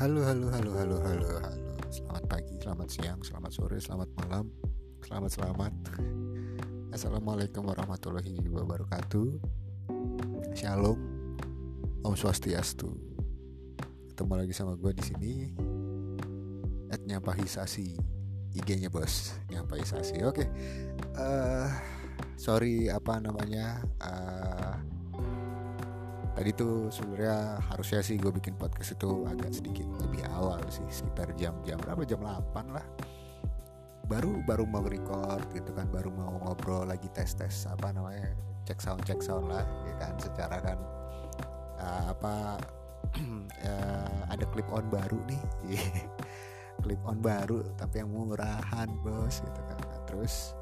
Halo, halo, halo, halo, halo, halo. Selamat pagi, selamat siang, selamat sore, selamat malam, selamat selamat. Assalamualaikum warahmatullahi wabarakatuh. Shalom, Om Swastiastu. Ketemu lagi sama gue di sini. At nyampahisasi, IG-nya bos, nyampahisasi. Oke, uh, sorry apa namanya. Uh, tadi tuh sebenarnya harusnya sih gue bikin podcast itu agak sedikit lebih awal sih sekitar jam-jam berapa? Jam 8 lah. Baru baru mau record gitu kan baru mau ngobrol lagi tes tes apa namanya cek sound cek sound lah ya kan? Secara kan uh, apa uh, ada clip on baru nih. Clip on baru tapi yang murahan bos gitu kan. Nah, terus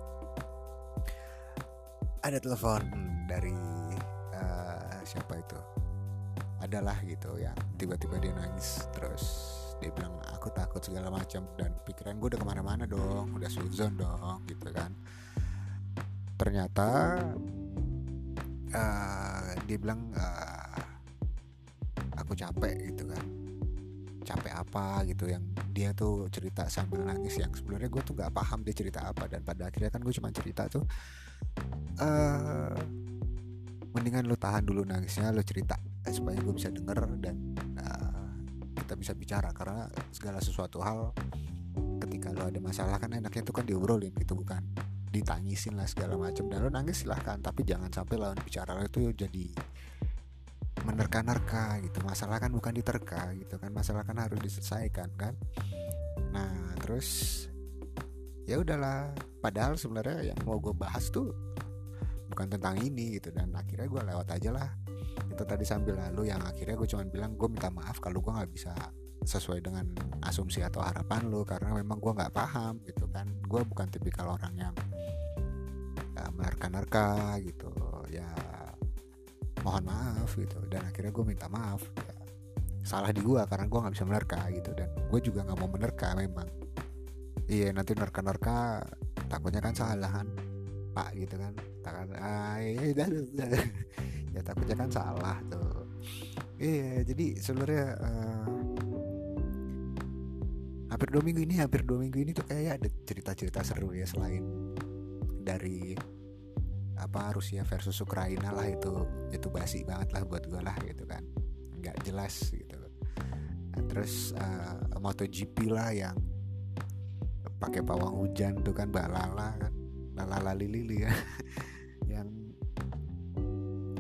ada telepon dari siapa itu. Adalah gitu ya tiba-tiba dia nangis terus dia bilang aku takut segala macam. Dan pikiran gue udah ke mana-mana dong udah suzon dong gitu kan. Ternyata uh, dia bilang uh, aku capek gitu kan. Capek apa? gitu yang dia tuh cerita sambil nangis yang sebenarnya gue tuh nggak paham dia cerita apa. Dan pada akhirnya kan gue cuma cerita tuh uh, mendingan lo tahan dulu nangisnya lo cerita eh, supaya gue bisa denger dan uh, kita bisa bicara. Karena segala sesuatu hal ketika lo ada masalah kan enaknya itu kan diobrolin gitu bukan ditangisin lah segala macam dan lo nangis silahkan. Tapi jangan sampai lawan bicara lo itu jadi menerka-nerka gitu. Masalah kan bukan diterka gitu kan. Masalah kan harus diselesaikan kan. Nah terus ya udahlah. Padahal sebenarnya yang mau gue bahas tuh bukan tentang ini gitu. Dan akhirnya gue lewat aja lah. Itu tadi sambil lalu yang akhirnya gue cuma bilang gue minta maaf kalau gue nggak bisa sesuai dengan asumsi atau harapan lo karena memang gue nggak paham gitu kan. Gue bukan tipikal orang yang uh, menerka-nerka gitu. Ya mohon maaf gitu. Dan akhirnya gue minta maaf ya, salah di gue karena gue nggak bisa menerka gitu. Dan gue juga nggak mau menerka memang. Iya nanti nerka-nerka takutnya kan salah kan pak gitu kan tangan. Ah, iya, ya takutnya kan salah tuh. Iya jadi sebenarnya uh, hampir dua minggu ini hampir dua minggu ini tuh kayak ada cerita-cerita seru ya selain dari apa Rusia versus Ukraina lah itu. Itu basi banget lah buat gue lah gitu kan. Nggak jelas gitu. Nah, terus uh, MotoGP lah yang pakai pawang hujan tuh kan balala kan. Lalala lili ya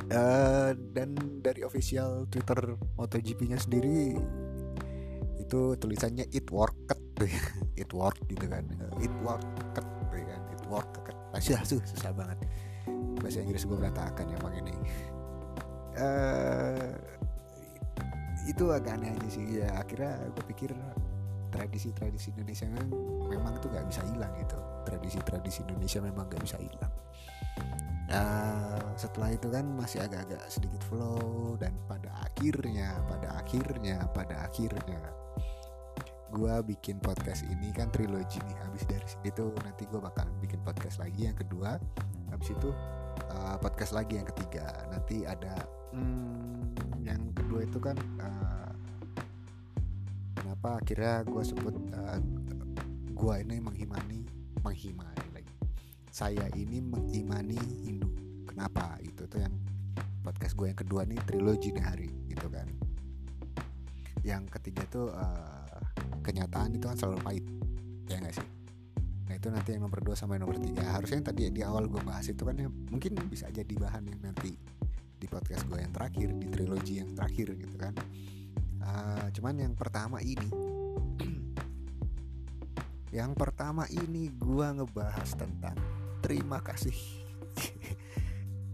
dan dari official Twitter MotoGP-nya sendiri itu tulisannya it worked it worked gitu kan. It worked gitu kan. It worked susah, susah banget. Bahasa Inggris gue berantakan emang ini. Uh, itu agak aneh aja sih. Ya akhirnya gue pikir tradisi-tradisi Indonesia memang, memang tuh nggak bisa hilang gitu. Tradisi-tradisi Indonesia memang nggak bisa hilang nah setelah itu kan masih agak-agak sedikit flow dan pada akhirnya pada akhirnya pada akhirnya gue bikin podcast ini kan trilogi nih. Habis dari situ nanti gue bakal bikin podcast lagi yang kedua. Habis itu uh, podcast lagi yang ketiga. Nanti ada hmm, yang kedua itu kan uh, kenapa akhirnya gue sebut uh, gue ini menghimani menghimani saya ini mengimani Hindu. Kenapa? Itu tuh yang podcast gue yang kedua nih trilogi nih hari gitu kan. Yang ketiga tuh uh, kenyataan itu kan selalu pahit ya nggak sih? Nah itu nanti yang nomor dua sama yang nomor tiga. Harusnya yang tadi di awal gue bahas itu kan ya mungkin bisa jadi bahan yang nanti di podcast gue yang terakhir di trilogi yang terakhir gitu kan. Uh, cuman yang pertama ini yang pertama ini gua ngebahas tentang terima kasih.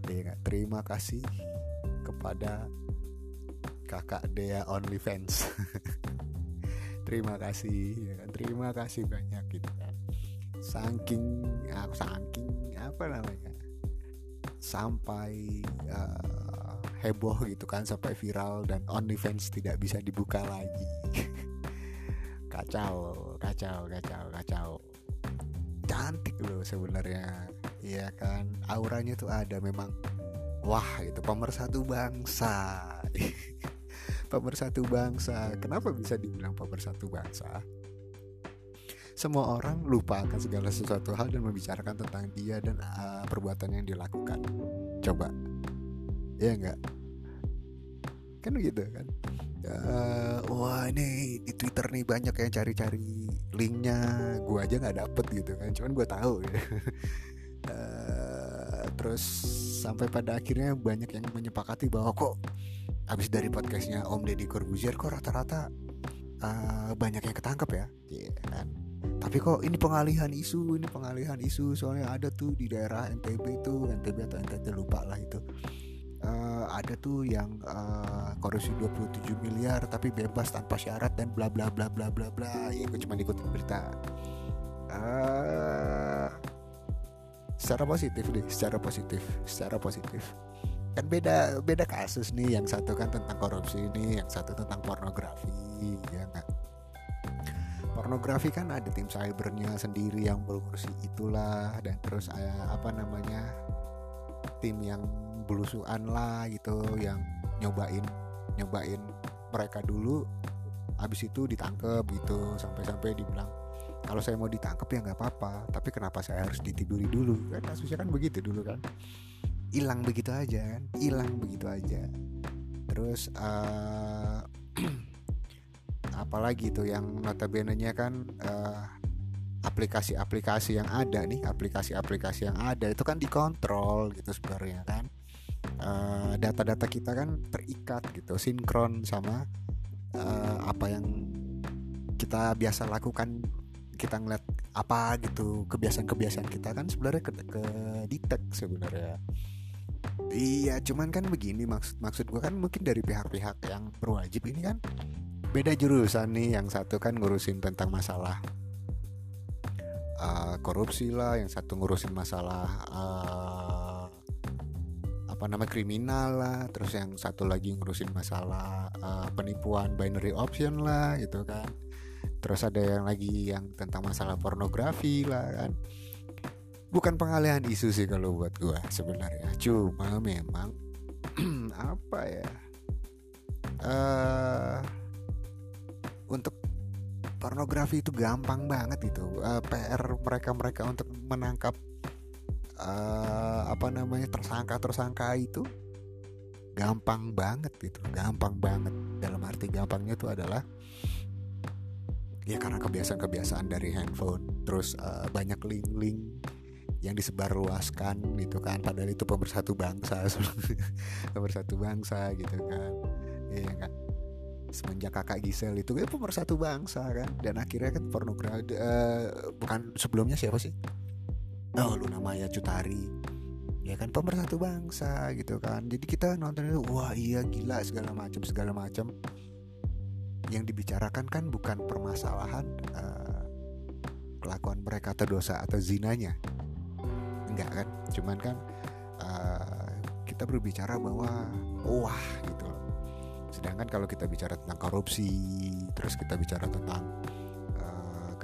Ya terima kasih kepada kakak Dea OnlyFans. Terima kasih ya kan? Terima kasih banyak gitu kan. Saking aku saking apa namanya sampai uh, heboh gitu kan sampai viral dan OnlyFans tidak bisa dibuka lagi. Kacau kacau kacau kacau cantik loh sebenarnya. Ya kan? Auranya tuh ada memang. Wah itu pemersatu bangsa. Pemersatu bangsa. Kenapa bisa dibilang pemersatu bangsa? Semua orang lupa akan segala sesuatu hal dan membicarakan tentang dia dan uh, perbuatan yang dilakukan. Coba. Ya enggak kan begitu kan? Uh, wah ini di Twitter nih banyak yang cari-cari linknya gue aja nggak dapet gitu kan cuman gue tahu ya. Uh, terus sampai pada akhirnya banyak yang menyepakati bahwa kok abis dari podcastnya Om Deddy Corbuzier kok rata-rata uh, banyak yang ketangkep ya yeah, kan. Tapi kok ini pengalihan isu ini pengalihan isu soalnya ada tuh di daerah NTB itu NTB atau NTT lupa lah itu uh, ada tuh yang uh, korupsi 27 miliar tapi bebas tanpa syarat dan bla bla bla bla bla bla. Ya gue cuma ikutin berita. Uh, secara positif deh secara positif secara positif. Kan beda beda kasus nih yang satu kan tentang korupsi ini yang satu tentang pornografi ya enggak? Pornografi kan ada tim cybernya sendiri yang berurusi itulah dan terus apa namanya tim yang belusuan lah gitu yang nyobain nyobain mereka dulu habis itu ditangkep gitu sampai-sampai dibilang kalau saya mau ditangkep ya nggak apa-apa tapi kenapa saya harus ditiduri dulu? Kan kasusnya kan begitu dulu kan. Hilang begitu aja kan hilang begitu aja. Terus uh, apalagi tuh yang notabene nya kan uh, aplikasi-aplikasi yang ada nih aplikasi-aplikasi yang ada itu kan dikontrol gitu sebenarnya kan eh, data-data kita kan terikat gitu sinkron sama uh, apa yang kita biasa lakukan kita ngeliat apa gitu kebiasaan-kebiasaan kita kan sebenarnya ke, ke detect sebenarnya. Iya cuman kan begini maksud maksud gue kan mungkin dari pihak-pihak yang berwajib ini kan beda jurusan nih yang satu kan ngurusin tentang masalah uh, korupsi lah yang satu ngurusin masalah uh, apa nama kriminal lah terus yang satu lagi ngurusin masalah uh, penipuan binary option lah gitu kan. Terus ada yang lagi yang tentang masalah pornografi lah kan. Bukan pengalihan isu sih kalau buat gue sebenarnya cuma memang apa ya uh, untuk pornografi itu gampang banget itu uh, PR mereka mereka untuk menangkap uh, apa namanya tersangka tersangka itu gampang banget gitu gampang banget. Dalam arti gampangnya itu adalah ya karena kebiasaan-kebiasaan dari handphone terus uh, banyak link-link yang disebarluaskan gitu kan. Padahal itu pemersatu bangsa pemersatu bangsa gitu kan. Ya kan? Semenjak kakak Gisel itu ya pemersatu bangsa kan. Dan akhirnya kan pornografi uh, bukan sebelumnya siapa sih oh lu namanya Cutari. Ya kan pemersatu bangsa gitu kan. Jadi kita nonton itu wah iya gila segala macam segala macam yang dibicarakan kan bukan permasalahan uh, kelakuan mereka atau dosa atau zinanya. Enggak kan? Cuman kan uh, kita berbicara bahwa wah gitu sedangkan kalau kita bicara tentang korupsi terus kita bicara tentang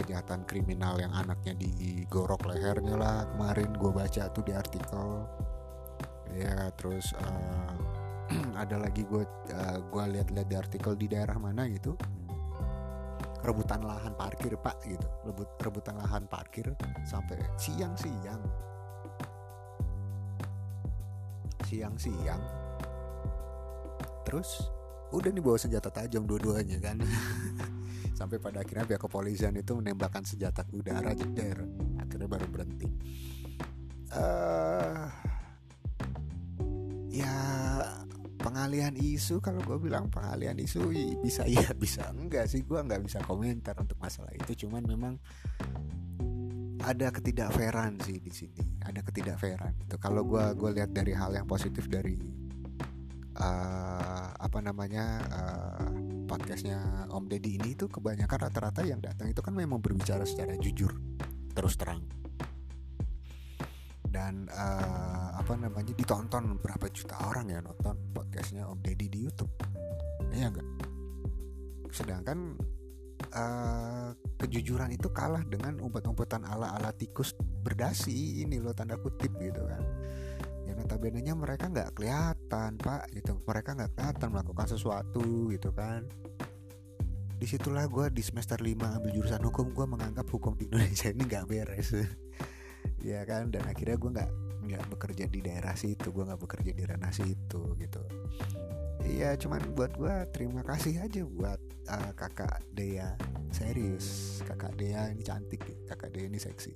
kejahatan kriminal yang anaknya digorok lehernya lah. Kemarin gue baca tuh di artikel. Ya terus uh, ada lagi gue uh, gue lihat-lihat di artikel di daerah mana gitu. Rebutan lahan parkir pak gitu. Rebut rebutan lahan parkir sampai siang-siang. Siang-siang. Terus udah nih bawa senjata tajam dua-duanya kan sampai pada akhirnya pihak kepolisian itu menembakkan senjata udara jeder akhirnya baru berhenti. Uh, ya pengalihan isu kalau gue bilang pengalihan isu bisa iya bisa enggak sih. Gue nggak bisa komentar untuk masalah itu. Cuman memang ada ketidakfairan sih di sini. Ada ketidakfairan itu kalau gue gue lihat dari hal yang positif dari uh, apa namanya uh, podcastnya Om Deddy ini itu kebanyakan rata-rata yang datang itu kan memang berbicara secara jujur terus terang. Dan uh, apa namanya ditonton berapa juta orang ya nonton podcastnya Om Deddy di YouTube. Ya enggak sedangkan uh, kejujuran itu kalah dengan umpet-umpetan ala-ala tikus berdasi ini loh tanda kutip gitu kan. Ya notabene mereka nggak kelihatan kelihatan pak gitu. Mereka nggak kelihatan melakukan sesuatu gitu kan. Di situlah gue di semester 5 ambil jurusan hukum gue menganggap hukum di Indonesia ini nggak beres. Ya kan? Dan akhirnya gue nggak nggak bekerja di daerah situ gue nggak bekerja di ranah situ gitu. Iya cuman buat gue terima kasih aja buat uh, kakak Dea. Serius kakak Dea ini cantik kakak Dea ini seksi.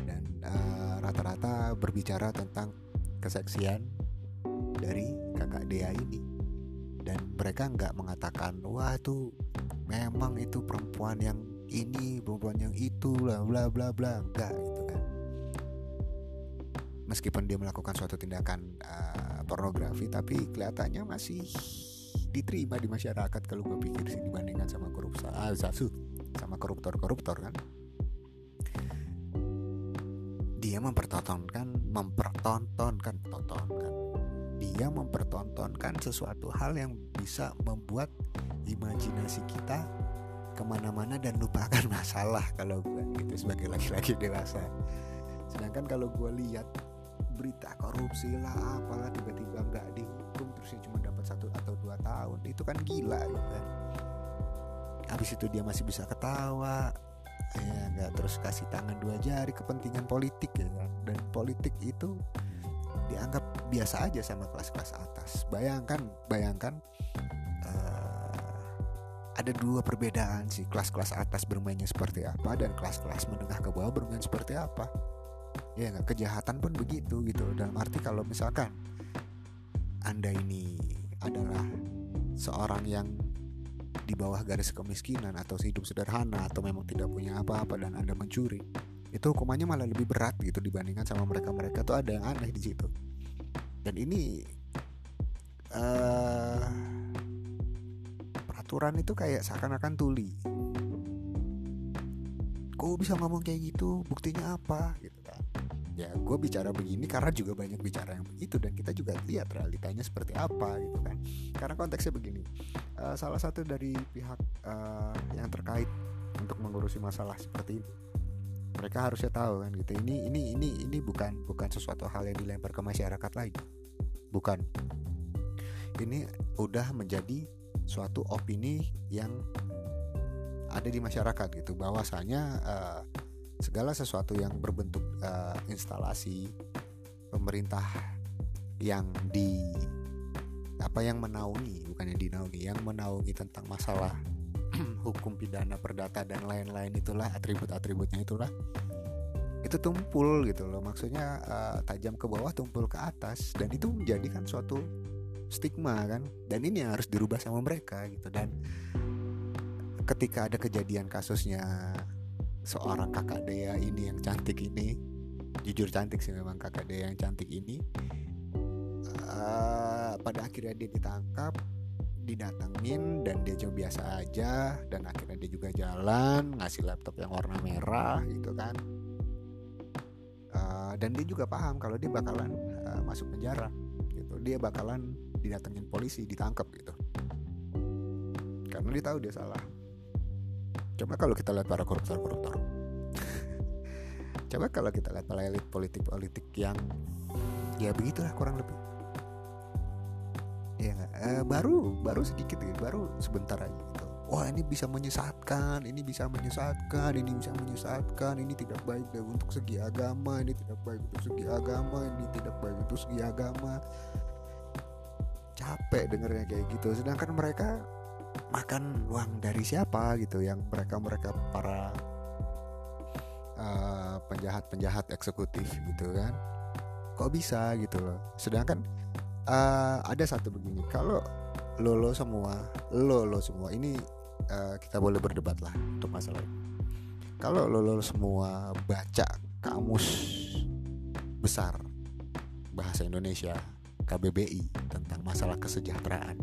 Dan uh, rata-rata berbicara tentang keseksian dari kakak Dea ini. Dan mereka nggak mengatakan wah itu memang itu perempuan yang ini perempuan yang itu bla bla bla bla. Enggak gitu kan. Meskipun dia melakukan suatu tindakan uh, pornografi tapi kelihatannya masih diterima di masyarakat kalau gue pikir sih dibandingkan sama korupsi ah, sama koruptor koruptor kan. Dia mempertontonkan mempertontonkan tontonkan dia mempertontonkan sesuatu hal yang bisa membuat imajinasi kita ke mana-mana dan lupakan masalah kalau gue gitu sebagai laki-laki dewasa. Sedangkan kalau gue lihat berita korupsi lah apalah tiba-tiba nggak dihukum terusnya cuma dapat satu atau dua tahun itu kan gila gitu kan. Habis itu dia masih bisa ketawa ya nggak terus kasih tangan dua jari kepentingan politik ya dan politik itu dianggap biasa aja sama kelas-kelas atas. Bayangkan, bayangkan uh, ada dua perbedaan sih kelas-kelas atas bermainnya seperti apa dan kelas-kelas menengah ke bawah bermain seperti apa. Ya nggak kejahatan pun begitu gitu. Dalam arti kalau misalkan anda ini adalah seorang yang di bawah garis kemiskinan atau hidup sederhana atau memang tidak punya apa-apa dan anda mencuri itu hukumannya malah lebih berat gitu dibandingkan sama mereka-mereka tuh ada yang aneh di situ. Dan ini uh, peraturan itu kayak seakan-akan tuli. Kok bisa ngomong kayak gitu? Buktinya apa? Gitu kan. Ya gue bicara begini karena juga banyak bicara yang begitu dan kita juga lihat realitanya seperti apa gitu kan. Karena konteksnya begini uh, salah satu dari pihak uh, yang terkait untuk mengurusi masalah seperti ini mereka harusnya tahu kan gitu. Ini ini ini ini bukan bukan sesuatu hal yang dilempar ke masyarakat lagi. Bukan. Ini udah menjadi suatu opini yang ada di masyarakat gitu. Bahwasanya uh, segala sesuatu yang berbentuk uh, instalasi pemerintah yang di apa yang menaungi bukannya dinaungi yang menaungi tentang masalah hukum pidana perdata dan lain-lain itulah atribut-atributnya itulah. Itu tumpul gitu loh maksudnya uh, tajam ke bawah tumpul ke atas dan itu menjadikan suatu stigma kan. Dan ini yang harus dirubah sama mereka gitu. Dan ketika ada kejadian kasusnya seorang kakak Dea ini yang cantik ini jujur cantik sih memang kakak Dea yang cantik ini uh, pada akhirnya dia ditangkap didatengin dan dia cuma biasa aja dan akhirnya dia juga jalan ngasih laptop yang warna merah gitu kan. Uh, dan dia juga paham kalau dia bakalan uh, masuk penjara gitu. Dia bakalan didatengin polisi ditangkap gitu. Karena dia tahu dia salah. Coba kalau kita lihat para koruptor-koruptor. Coba kalau kita lihat para elit politik-politik yang ya begitulah kurang lebih ya eh, baru baru sedikit gitu baru sebentar aja gitu. Wah ini bisa menyesatkan ini bisa menyesatkan ini bisa menyesatkan ini tidak baik untuk segi agama ini tidak baik untuk segi agama ini tidak baik untuk segi agama. Capek dengernya kayak gitu. Sedangkan mereka makan uang dari siapa gitu yang mereka mereka para uh, penjahat-penjahat eksekutif gitu kan? Kok bisa gitu loh? Sedangkan uh, ada satu begini kalau lo lo semua lo lo semua ini uh, kita boleh berdebat lah untuk masalah ini kalau lo lo semua baca kamus besar bahasa Indonesia KBBI tentang masalah kesejahteraan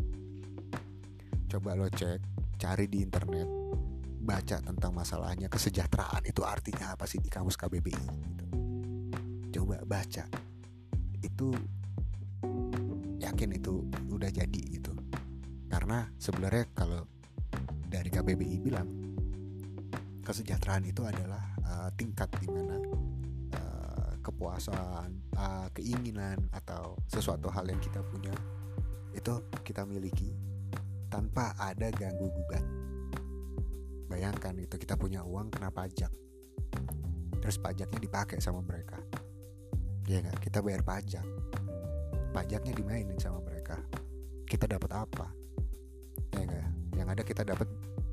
coba lo cek cari di internet baca tentang masalahnya kesejahteraan itu artinya apa sih di kamus KBBI gitu. coba baca itu yakin itu udah jadi gitu. Karena sebenarnya kalau dari KBBI bilang kesejahteraan itu adalah uh, tingkat di mana uh, kepuasan uh, keinginan atau sesuatu hal yang kita punya itu kita miliki tanpa ada ganggu gugat. Bayangkan itu kita punya uang kena pajak. Terus pajaknya dipakai sama mereka. Ya nggak? Kita bayar pajak pajaknya dimainin sama mereka. Kita dapat apa? Ya enggak? Yang ada kita dapat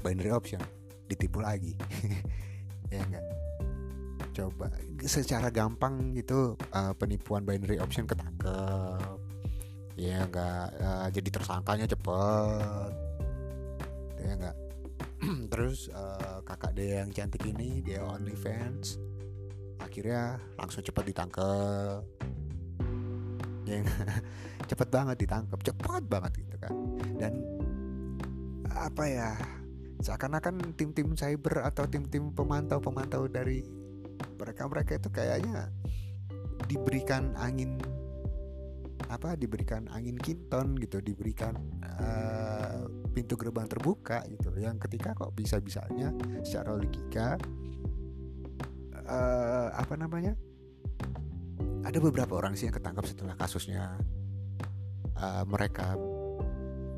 binary option ditipu lagi. Ya enggak? Coba secara gampang gitu uh, penipuan binary option ketangkep. Ya enggak? Uh, jadi tersangkanya cepet. Ya enggak? Terus uh, kakak dia yang cantik ini dia only fans. Akhirnya langsung cepat ditangkap ya cepet banget ditangkap cepat banget gitu kan. Dan apa ya seakan-akan tim-tim cyber atau tim-tim pemantau-pemantau dari mereka-mereka itu kayaknya diberikan angin apa diberikan angin kinton gitu diberikan uh, pintu gerbang terbuka gitu. Yang ketika kok bisa bisanya secara logika uh, apa namanya ada beberapa orang sih yang ketangkap setelah kasusnya uh, mereka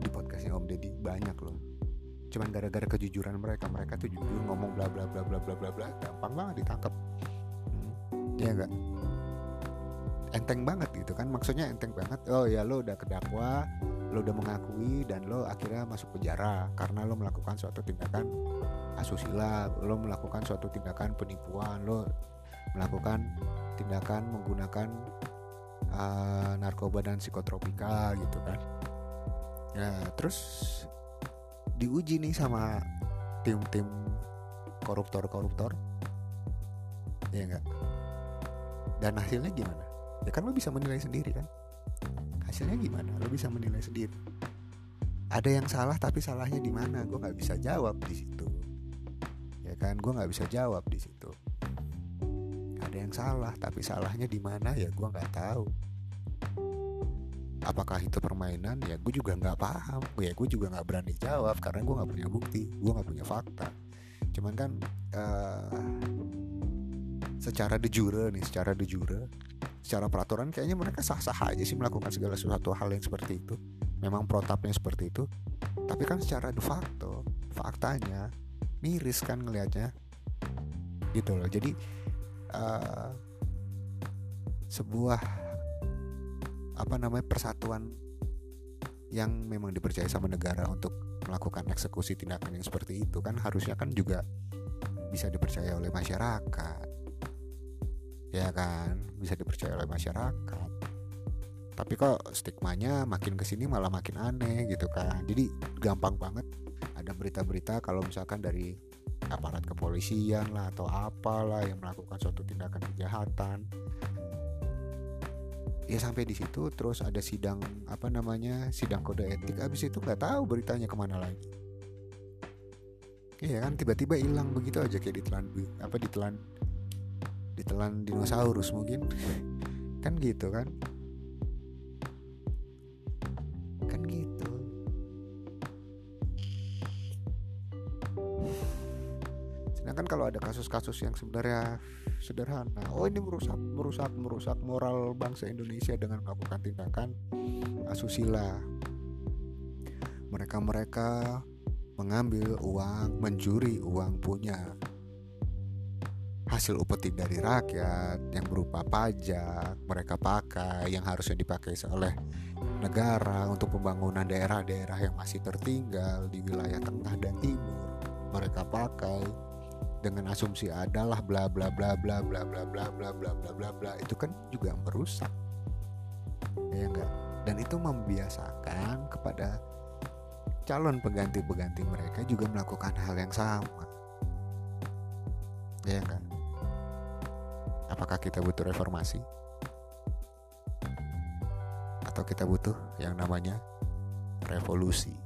di podcastnya Om Deddy. Banyak loh. Cuman gara-gara kejujuran mereka mereka tuh jujur ngomong bla bla bla bla bla bla bla gampang banget ditangkap hmm, ya enggak enteng banget gitu kan? Maksudnya enteng banget oh ya lo udah kedakwa lo udah mengakui dan lo akhirnya masuk penjara karena lo melakukan suatu tindakan asusila lo melakukan suatu tindakan penipuan lo melakukan tindakan menggunakan uh, narkoba dan psikotropika gitu kan. Ya terus diuji nih sama tim-tim koruptor-koruptor. Ya enggak dan hasilnya gimana? Ya kan lo bisa menilai sendiri kan? Hasilnya gimana? Lo bisa menilai sendiri. Ada yang salah tapi salahnya di mana? Gue nggak bisa jawab di situ. Ya kan? Gue nggak bisa jawab di situ salah tapi salahnya di mana ya gue nggak tahu. Apakah itu permainan? Ya gue juga nggak paham. Ya gue juga nggak berani jawab karena gue nggak punya bukti gue nggak punya fakta. Cuman kan uh, secara de jure nih secara de jure secara peraturan kayaknya mereka sah-sah aja sih melakukan segala sesuatu hal yang seperti itu. Memang protapnya seperti itu. Tapi kan secara de facto faktanya miris kan ngelihatnya. Gitu loh. Jadi uh, sebuah apa namanya persatuan yang memang dipercaya sama negara untuk melakukan eksekusi tindakan yang seperti itu kan harusnya kan juga bisa dipercaya oleh masyarakat. Ya kan? Bisa dipercaya oleh masyarakat. Tapi kok stigmanya makin ke sini malah makin aneh gitu kan. Jadi gampang banget ada berita-berita kalau misalkan dari aparat kepolisian lah atau apalah yang melakukan suatu tindakan kejahatan. Ya sampai di situ terus ada sidang apa namanya sidang kode etik. Abis itu nggak tahu beritanya ke mana lagi. Iya kan tiba-tiba hilang begitu aja kayak ditelan apa ditelan ditelan dinosaurus mungkin. Kan gitu kan sedangkan kalau ada kasus-kasus yang sebenarnya sederhana oh ini merusak merusak merusak moral bangsa Indonesia dengan melakukan tindakan asusila. Mereka-mereka mengambil uang mencuri uang punya. Hasil upeti dari rakyat yang berupa pajak mereka pakai yang harusnya dipakai oleh negara untuk pembangunan daerah-daerah yang masih tertinggal di wilayah tengah dan timur. Mereka pakai dengan asumsi adalah bla bla bla bla bla bla bla bla bla bla bla bla itu kan juga merusak ya enggak dan itu membiasakan kepada calon pengganti-pengganti mereka juga melakukan hal yang sama ya enggak Apakah kita butuh reformasi? Atau kita butuh yang namanya revolusi?